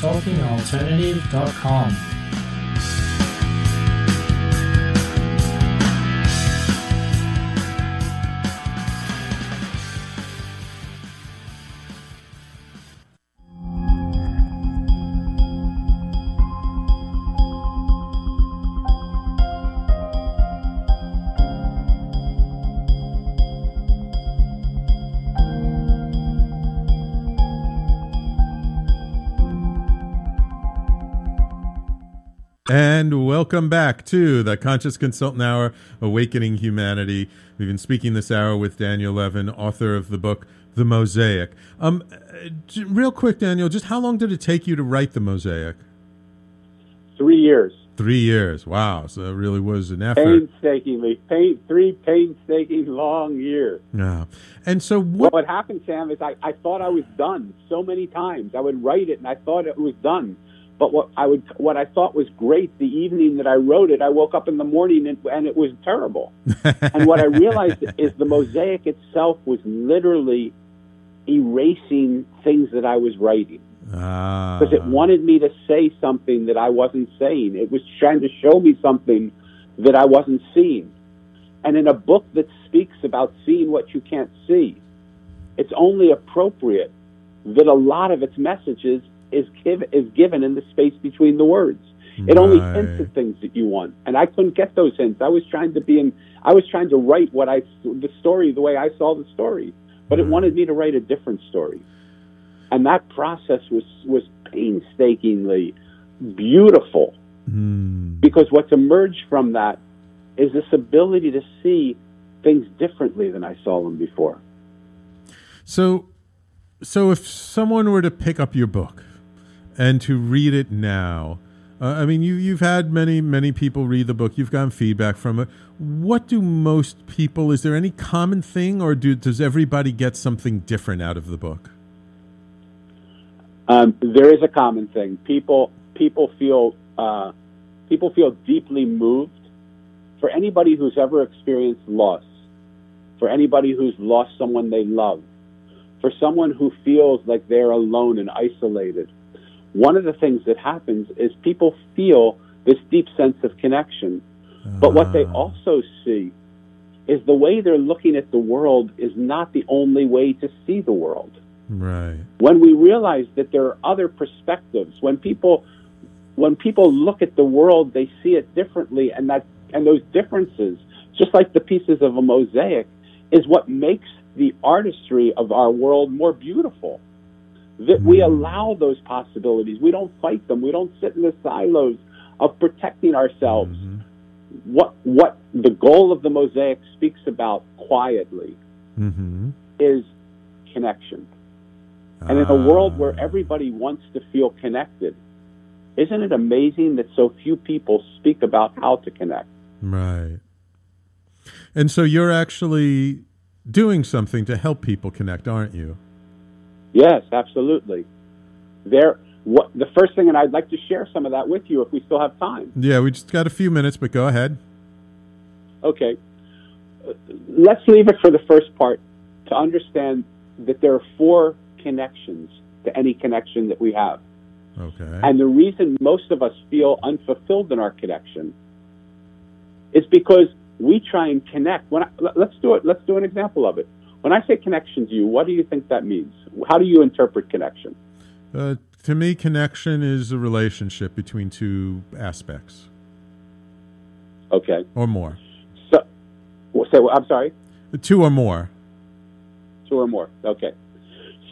talkingalternative.com.
And welcome back to the Conscious Consultant Hour, Awakening Humanity. We've been speaking this hour with Daniel Levin, author of the book The Mosaic. Um, real quick, Daniel, just how long did it take you to write The Mosaic?
Three years.
Three years. Wow. So it really was an effort.
Painstakingly, pain, three painstaking long years.
Yeah. And so
What,
what?
what happened, Sam, is I, I thought I was done so many times. I would write it and I thought it was done. But what I would, what I thought was great the evening that I wrote it, I woke up in the morning and, and it was terrible. and what I realized is the mosaic itself was literally erasing things that I was writing
Ah.
because it wanted me to say something that I wasn't saying. It was trying to show me something that I wasn't seeing. And in a book that speaks about seeing what you can't see, it's only appropriate that a lot of its messages is give, is given in the space between the words. It only
Right.
hints at things that you want, and I couldn't get those hints. I was trying to be in. I was trying to write what I the story the way I saw the story, but it wanted me to write a different story, and that process was was painstakingly beautiful
Hmm.
because what's emerged from that is this ability to see things differently than I saw them before.
So, so if someone were to pick up your book and to read it now, uh, I mean, you you've had many many people read the book. You've gotten feedback from it. What do most people? Is there any common thing, or do does everybody get something different out of the book?
Um, there is a common thing. People people feel uh, people feel deeply moved. For anybody who's ever experienced loss, for anybody who's lost someone they love, for someone who feels like they're alone and isolated, one of the things that happens is people feel this deep sense of connection. But what they ah. also see is the way they're looking at the world is not the only way to see the world
Right.
when we realize that there are other perspectives when people when people look at the world they see it differently and that and those differences just like the pieces of a mosaic is what makes the artistry of our world more beautiful that we mm-hmm. allow those possibilities we don't fight them we don't sit in the silos of protecting ourselves mm-hmm. what what the goal of the mosaic speaks about quietly
Mm-hmm.
is connection and in a ah. world where everybody wants to feel connected, isn't it amazing that so few people speak about how to connect?
Right. And so you're actually doing something to help people connect, aren't you?
Yes, absolutely. There, what the first thing, and I'd like to share some of that with you if we still have time.
Yeah, we just got a few minutes, but go ahead.
Okay, let's leave it for the first part to understand that there are four connections to any connection that we have.
Okay.
And the reason most of us feel unfulfilled in our connection is because we try and connect. When I, let's do it. Let's do an example of it. When I say connection to you, what do you think that means? How do you interpret connection?
Uh, to me, connection is a relationship between two aspects
Okay.
or more.
So, well, say, I'm sorry.
Two or more.
Two or more. Okay.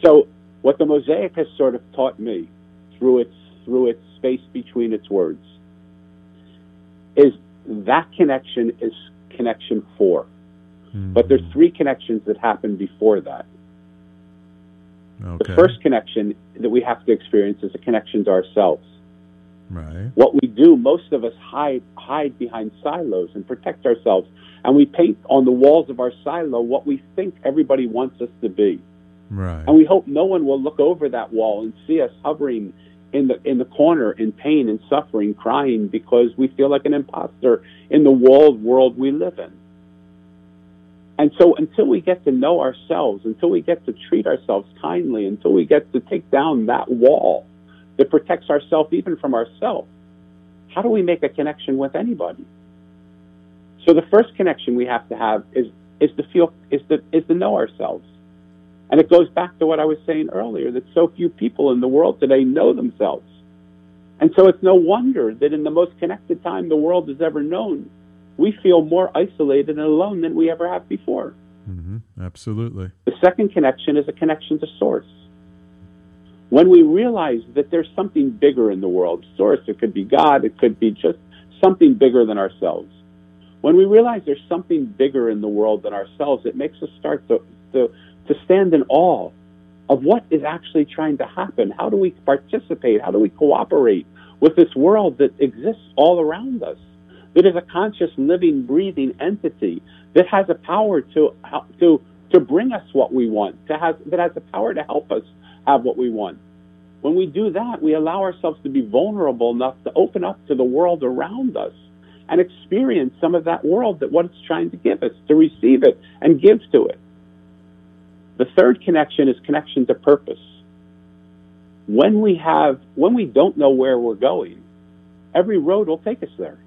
So, what the mosaic has sort of taught me through its through its space between its words is that connection is connection four. But there's three connections that happen before that.
Okay.
The first connection that we have to experience is a connection to ourselves.
Right.
What we do, most of us hide hide behind silos and protect ourselves, and we paint on the walls of our silo what we think everybody wants us to be.
Right.
And we hope no one will look over that wall and see us hovering in the in the corner in pain and suffering, crying because we feel like an imposter in the walled world we live in. And so until we get to know ourselves, until we get to treat ourselves kindly, until we get to take down that wall that protects ourselves even from ourselves, how do we make a connection with anybody? So the first connection we have to have is is to feel is to is to know ourselves. And it goes back to what I was saying earlier that so few people in the world today know themselves. And so it's no wonder that in the most connected time the world has ever known, we feel more isolated and alone than we ever have before.
Mm-hmm. Absolutely.
The second connection is a connection to source. When we realize that there's something bigger in the world, source, it could be God, it could be just something bigger than ourselves. When we realize there's something bigger in the world than ourselves, it makes us start to, to, to stand in awe of what is actually trying to happen. How do we participate? How do we cooperate with this world that exists all around us? That is a conscious, living, breathing entity that has a power to to to bring us what we want, to have that has the power to help us have what we want. When we do that, we allow ourselves to be vulnerable enough to open up to the world around us and experience some of that world that what it's trying to give us, to receive it and give to it. The third connection is connection to purpose. When we have when we don't know where we're going, every road will take us there.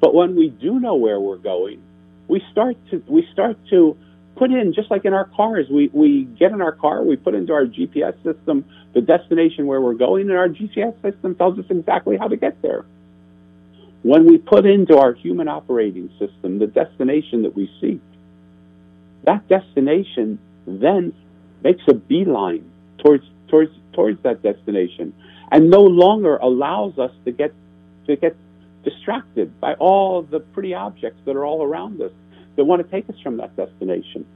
But when we do know where we're going, we start to we start to put in just like in our cars. We we get in our car, we put into our GPS system the destination where we're going, and our GPS system tells us exactly how to get there. When we put into our human operating system the destination that we seek, that destination then makes a beeline towards towards towards that destination and no longer allows us to get to get distracted by all the pretty objects that are all around us that want to take us from that destination.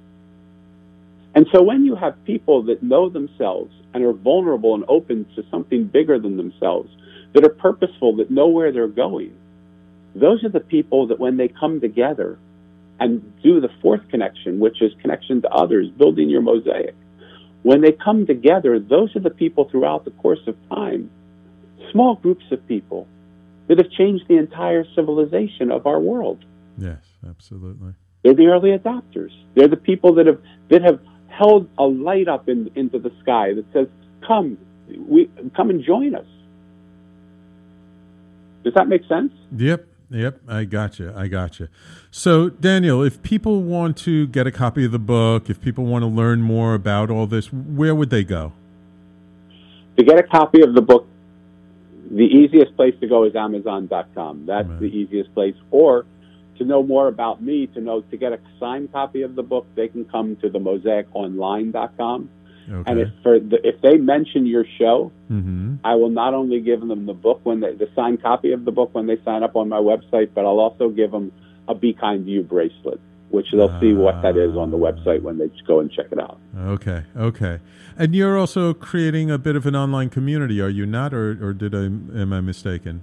And so when you have people that know themselves and are vulnerable and open to something bigger than themselves, that are purposeful, that know where they're going, those are the people that when they come together and do the fourth connection, which is connection to others, building your mosaic, when they come together, those are the people throughout the course of time, small groups of people that have changed the entire civilization of our world.
Yes, absolutely.
They're the early adopters. They're the people that have that have held a light up in, into the sky that says, "Come, we come and join us." Does that make sense?
Yep. Yep, I gotcha. I gotcha. So, Daniel, if people want to get a copy of the book, if people want to learn more about all this, where would they go?
To get a copy of the book, the easiest place to go is Amazon.com. That's right. the easiest place. Or to know more about me, to know to get a signed copy of the book, they can come to the mosaiconline.com.
Okay.
And if for the, if they mention your show,
mm-hmm.
I will not only give them the book when they, the signed copy of the book when they sign up on my website, but I'll also give them a Be Kind to You bracelet, which they'll uh, see what that is on the website when they just go and check it out.
Okay, okay. And you're also creating a bit of an online community, are you not, or or did I am I mistaken?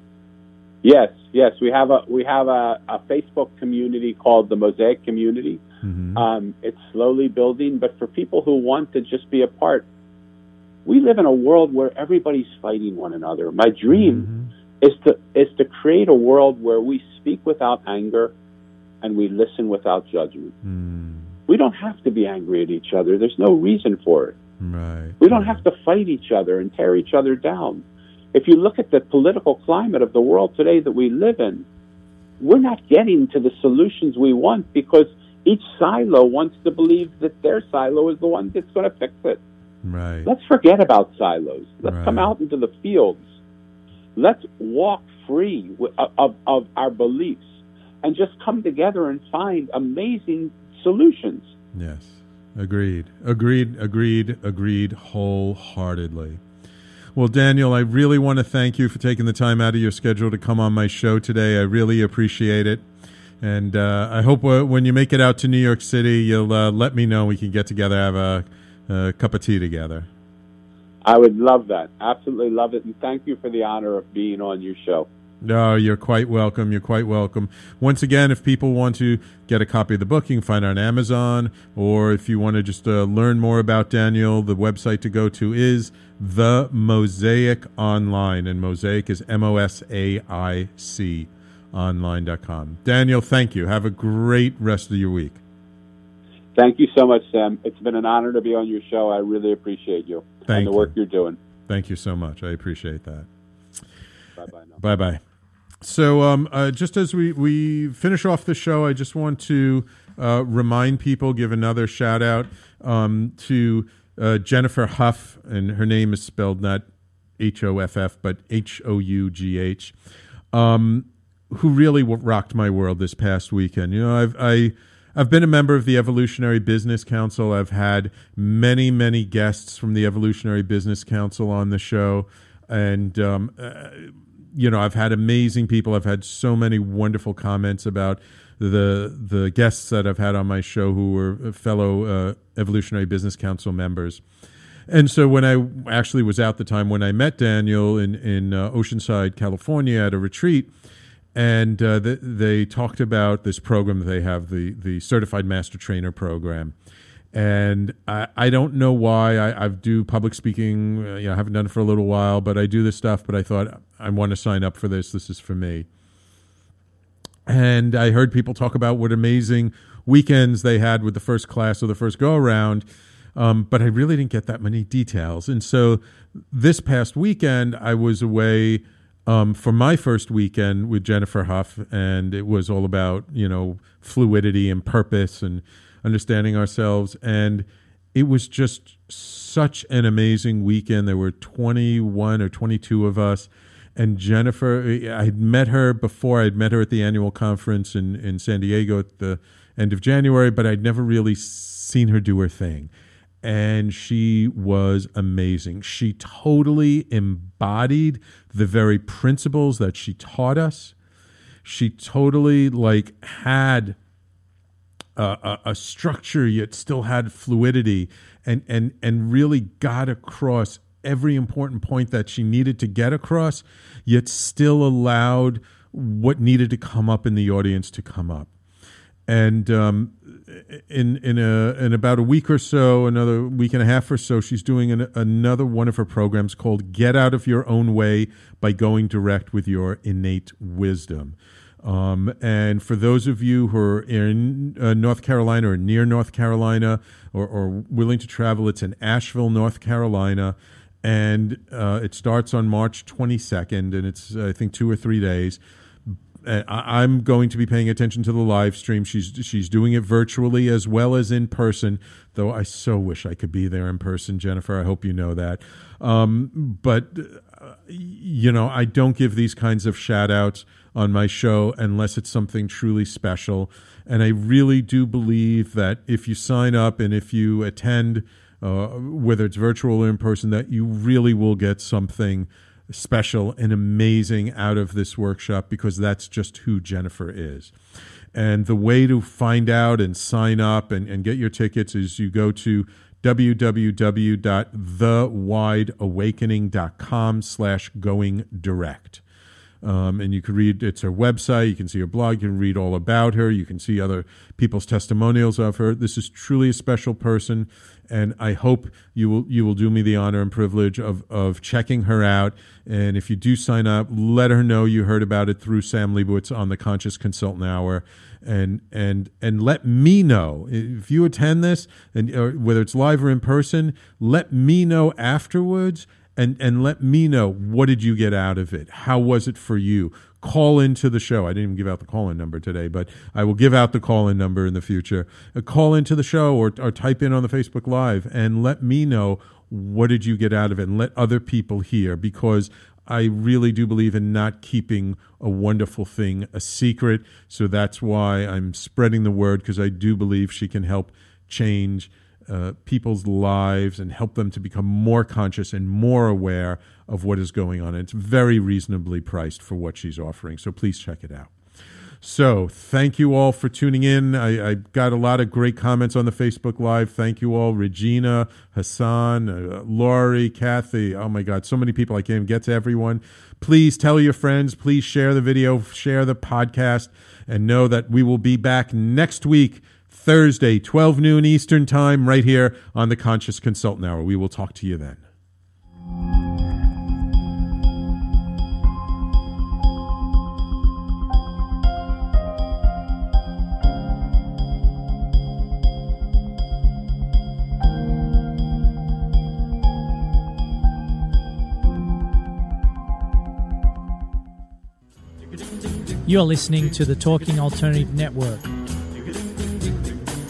Yes, yes. We have a we have a, a Facebook community called the Mosaic Community.
Mm-hmm.
Um, it's slowly building, but for people who want to just be a part, we live in a world where everybody's fighting one another. My dream
mm-hmm.
is to is to create a world where we speak without anger and we listen without judgment.
Mm.
We don't have to be angry at each other. There's no reason for it.
Right.
We don't have to fight each other and tear each other down. If you look at the political climate of the world today that we live in, we're not getting to the solutions we want because each silo wants to believe that their silo is the one that's going to fix it.
Right.
Let's forget about silos. Let's
Right.
come out into the fields. Let's walk free wi- of, of our beliefs and just come together and find amazing solutions.
Yes. Agreed. Agreed. Agreed. Agreed wholeheartedly. Well, Daniel, I really want to thank you for taking the time out of your schedule to come on my show today. I really appreciate it. And uh, I hope uh, when you make it out to New York City, you'll uh, let me know. We can get together, have a, a cup of tea together.
I would love that. Absolutely love it. And thank you for the honor of being on your show.
No, you're quite welcome. You're quite welcome. Once again, if people want to get a copy of the book, you can find it on Amazon. Or if you want to just uh, learn more about Daniel, the website to go to is The Mosaic Online. And Mosaic is M O S A I C online.com. Daniel, thank you. Have a great rest of your week.
Thank you so much, Sam. It's been an honor to be on your show. I really appreciate you
Thank
and the
you.
work you're doing.
Thank you so much. I appreciate that.
Bye bye.
Bye bye. So, um, uh, just as we, we finish off the show, I just want to uh, remind people, give another shout out um, to uh, Jennifer Hough, and her name is spelled not H O F F, but H O U G H, um, who really rocked my world this past weekend. You know, I've I, I've been a member of the Evolutionary Business Council. I've had many many guests from the Evolutionary Business Council on the show, and um, uh, you know, I've had amazing people. I've had so many wonderful comments about the the guests that I've had on my show who were fellow uh, Evolutionary Business Council members. And so when I actually was out the time when I met Daniel in in uh, Oceanside, California, at a retreat, and uh, th- they talked about this program that they have the the Certified Master Trainer program. And I, I don't know why I, I do public speaking. Uh, you know, I haven't done it for a little while, but I do this stuff. But I thought I want to sign up for this. This is for me. And I heard people talk about what amazing weekends they had with the first class or the first go around. Um, but I really didn't get that many details. And so this past weekend, I was away um, for my first weekend with Jennifer Hough, and it was all about, you know, fluidity and purpose and understanding ourselves. And it was just such an amazing weekend. There were 21 or 22 of us. And Jennifer, I had met her before. I'd met her at the annual conference in, in San Diego at the end of January, but I'd never really seen her do her thing. And she was amazing. She totally embodied the very principles that she taught us. She totally like had a, a, structure yet still had fluidity and, and, and really got across every important point that she needed to get across, yet still allowed what needed to come up in the audience to come up. And um, in in a in about a week or so, another week and a half or so, she's doing an, another one of her programs called "Get Out of Your Own Way by Going Direct with Your Innate Wisdom." Um, and for those of you who are in uh, North Carolina or near North Carolina or, or willing to travel, it's in Asheville, North Carolina and uh, it starts on March 22nd, and it's I think two or three days. Uh, I- I'm going to be paying attention to the live stream. She's she's doing it virtually as well as in person. Though I so wish I could be there in person, Jennifer. I hope you know that. Um, but uh, you know, I don't give these kinds of shout outs on my show unless it's something truly special. And I really do believe that if you sign up and if you attend uh, whether it's virtual or in person, that you really will get something special and amazing out of this workshop because that's just who Jennifer is. And the way to find out and sign up and, and get your tickets is you go to www.thewideawakening.com slash going direct. Um, and you can read it's her website. You can see her blog. You can read all about her. You can see other people's testimonials of her. This is truly a special person, and I hope you will you will do me the honor and privilege of of checking her out. And if you do sign up, let her know you heard about it through Sam Leibowitz on the Conscious Consultant Hour, and and and let me know if you attend this, and or whether it's live or in person. Let me know afterwards and and let me know what did you get out of it? How was it for you? Call into the show. I didn't even give out the call in number today but i will give out the call in number in the future. Uh, call into the show or, or type in on the facebook live and let me know what did you get out of it? And let other people hear because I really do believe in not keeping a wonderful thing a secret. So that's why I'm spreading the word because I do believe she can help change uh, people's lives and help them to become more conscious and more aware of what is going on. And it's very reasonably priced for what she's offering. So please check it out. So, thank you all for tuning in. I, I, got a lot of great comments on the Facebook Live. Thank you all. Regina, Hassan, uh, Laurie, Kathy. Oh my God, so many people. I can't even get to everyone. Please tell your friends. Please share the video, share the podcast, and know that we will be back next week, Thursday, 12 noon Eastern Time, right here on the Conscious Consultant Hour. We will talk to you then.
You're listening to the Talking Alternative Network.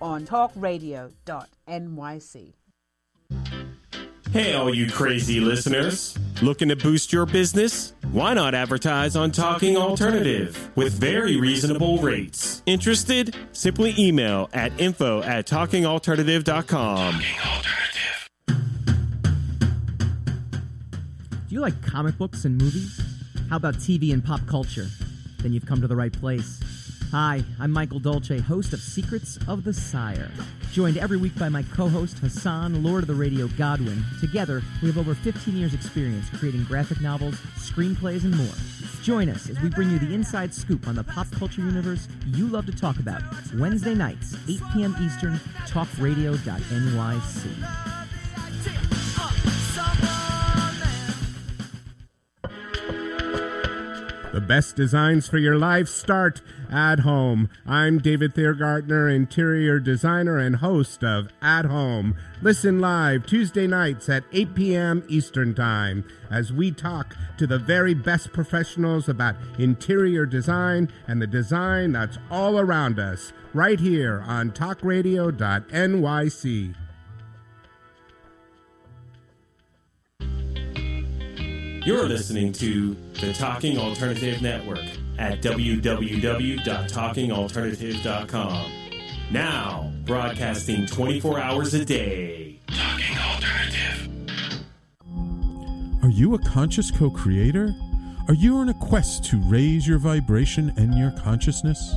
on talkradio.nyc.
Hey, all you crazy listeners. Looking to boost your business? Why not advertise on Talking Alternative with very reasonable rates? Interested? Simply email at info at talkingalternative.com. Talking Alternative.
Do you like comic books and movies? How about TV and pop culture? Then you've come to the right place. Hi, I'm Michael Dolce, host of Secrets of the Sire. Joined every week by my co host Hassan, Lord of the Radio Godwin. Together, we have over 15 years' experience creating graphic novels, screenplays, and more. Join us as we bring you the inside scoop on the pop culture universe you love to talk about. Wednesday nights, 8 p.m. Eastern, talkradio.nyc.
The best designs for your life start at home. I'm David Thiergartner, interior designer and host of At Home. Listen live Tuesday nights at 8 p.m. Eastern Time as we talk to the very best professionals about interior design and the design that's all around us, right here on talkradio.nyc.
You're listening to the Talking Alternative Network at www.talkingalternative.com. Now, broadcasting 24 hours a day. Talking Alternative.
Are you a conscious co creator? Are you on a quest to raise your vibration and your consciousness?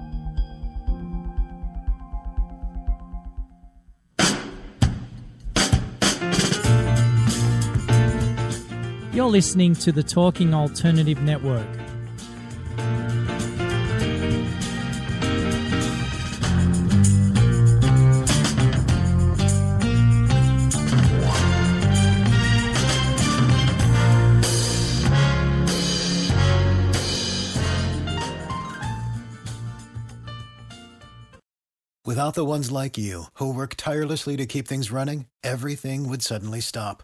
You're listening to the Talking Alternative Network.
Without the ones like you, who work tirelessly to keep things running, everything would suddenly stop.